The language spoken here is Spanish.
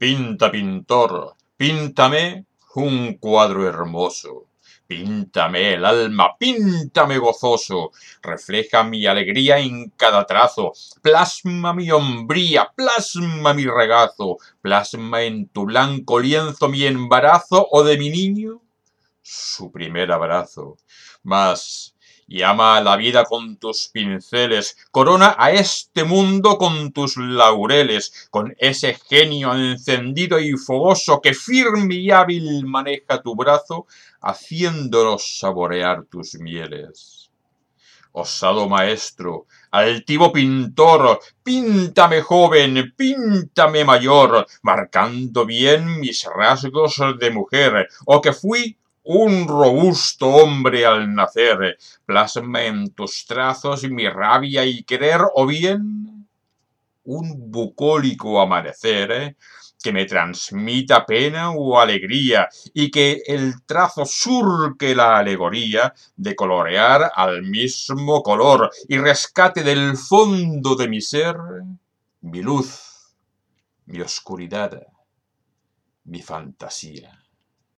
Pinta, pintor, píntame un cuadro hermoso. Píntame el alma, píntame gozoso, refleja mi alegría en cada trazo, plasma mi hombría, plasma mi regazo, plasma en tu blanco lienzo mi embarazo o de mi niño su primer abrazo. Mas Llama a la vida con tus pinceles, corona a este mundo con tus laureles, con ese genio encendido y fogoso que firme y hábil maneja tu brazo, haciéndolos saborear tus mieles. Osado maestro, altivo pintor, píntame joven, píntame mayor, marcando bien mis rasgos de mujer, o que fui un robusto hombre al nacer, plasma en tus trazos mi rabia y querer, o bien un bucólico amanecer que me transmita pena o alegría y que el trazo surque la alegoría de colorear al mismo color y rescate del fondo de mi ser mi luz, mi oscuridad, mi fantasía.